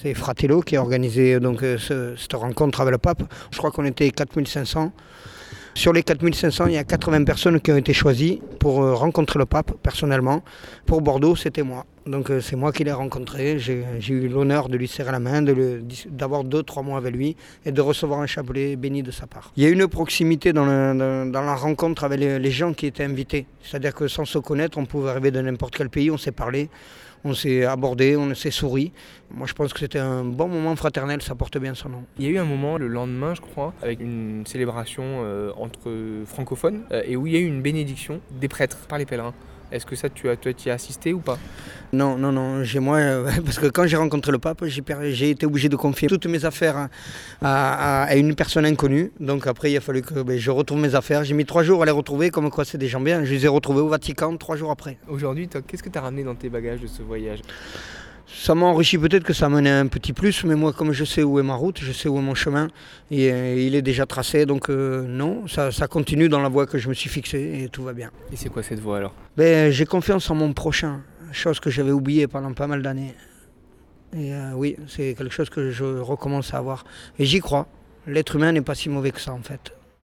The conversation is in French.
C'est Fratello qui a organisé donc, cette rencontre avec le pape. Je crois qu'on était 4500. Sur les 4500, il y a 80 personnes qui ont été choisies pour euh, rencontrer le pape personnellement. Pour Bordeaux, c'était moi. Donc euh, c'est moi qui l'ai rencontré. J'ai eu l'honneur de lui serrer la main, d'avoir deux, trois mois avec lui et de recevoir un chapelet béni de sa part. Il y a une proximité dans, la rencontre avec les gens qui étaient invités. C'est-à-dire que sans se connaître, on pouvait arriver de n'importe quel pays, on s'est parlé on s'est abordé, on s'est souri. Moi, je pense que c'était un bon moment fraternel, ça porte bien son nom. Il y a eu un moment, le lendemain, je crois, avec une célébration euh, entre francophones, euh, et où il y a eu une bénédiction des prêtres par les pèlerins. Est-ce que ça, tu as, tu y as assisté ou pas? Non, non, non. J'ai moi, euh, parce que quand j'ai rencontré le pape, j'ai été obligé de confier toutes mes affaires à, une personne inconnue. Donc après, il a fallu que ben, je retrouve mes affaires. J'ai mis trois jours à les retrouver, comme quoi c'est des gens bien. Je les ai retrouvés au Vatican trois jours après. Aujourd'hui, qu'est-ce que tu as ramené dans tes bagages de ce voyage? Ça m'a enrichi peut-être que ça menait un petit plus, mais moi comme je sais où est ma route, je sais où est mon chemin, et, euh, il est déjà tracé, donc euh, non, ça, continue dans la voie que je me suis fixée et tout va bien. Et c'est quoi cette voie alors? Ben, J'ai confiance en mon prochain, chose que j'avais oubliée pendant pas mal d'années. Et euh, oui, c'est quelque chose que je recommence à avoir. Et j'y crois. L'être humain n'est pas si mauvais que ça en fait.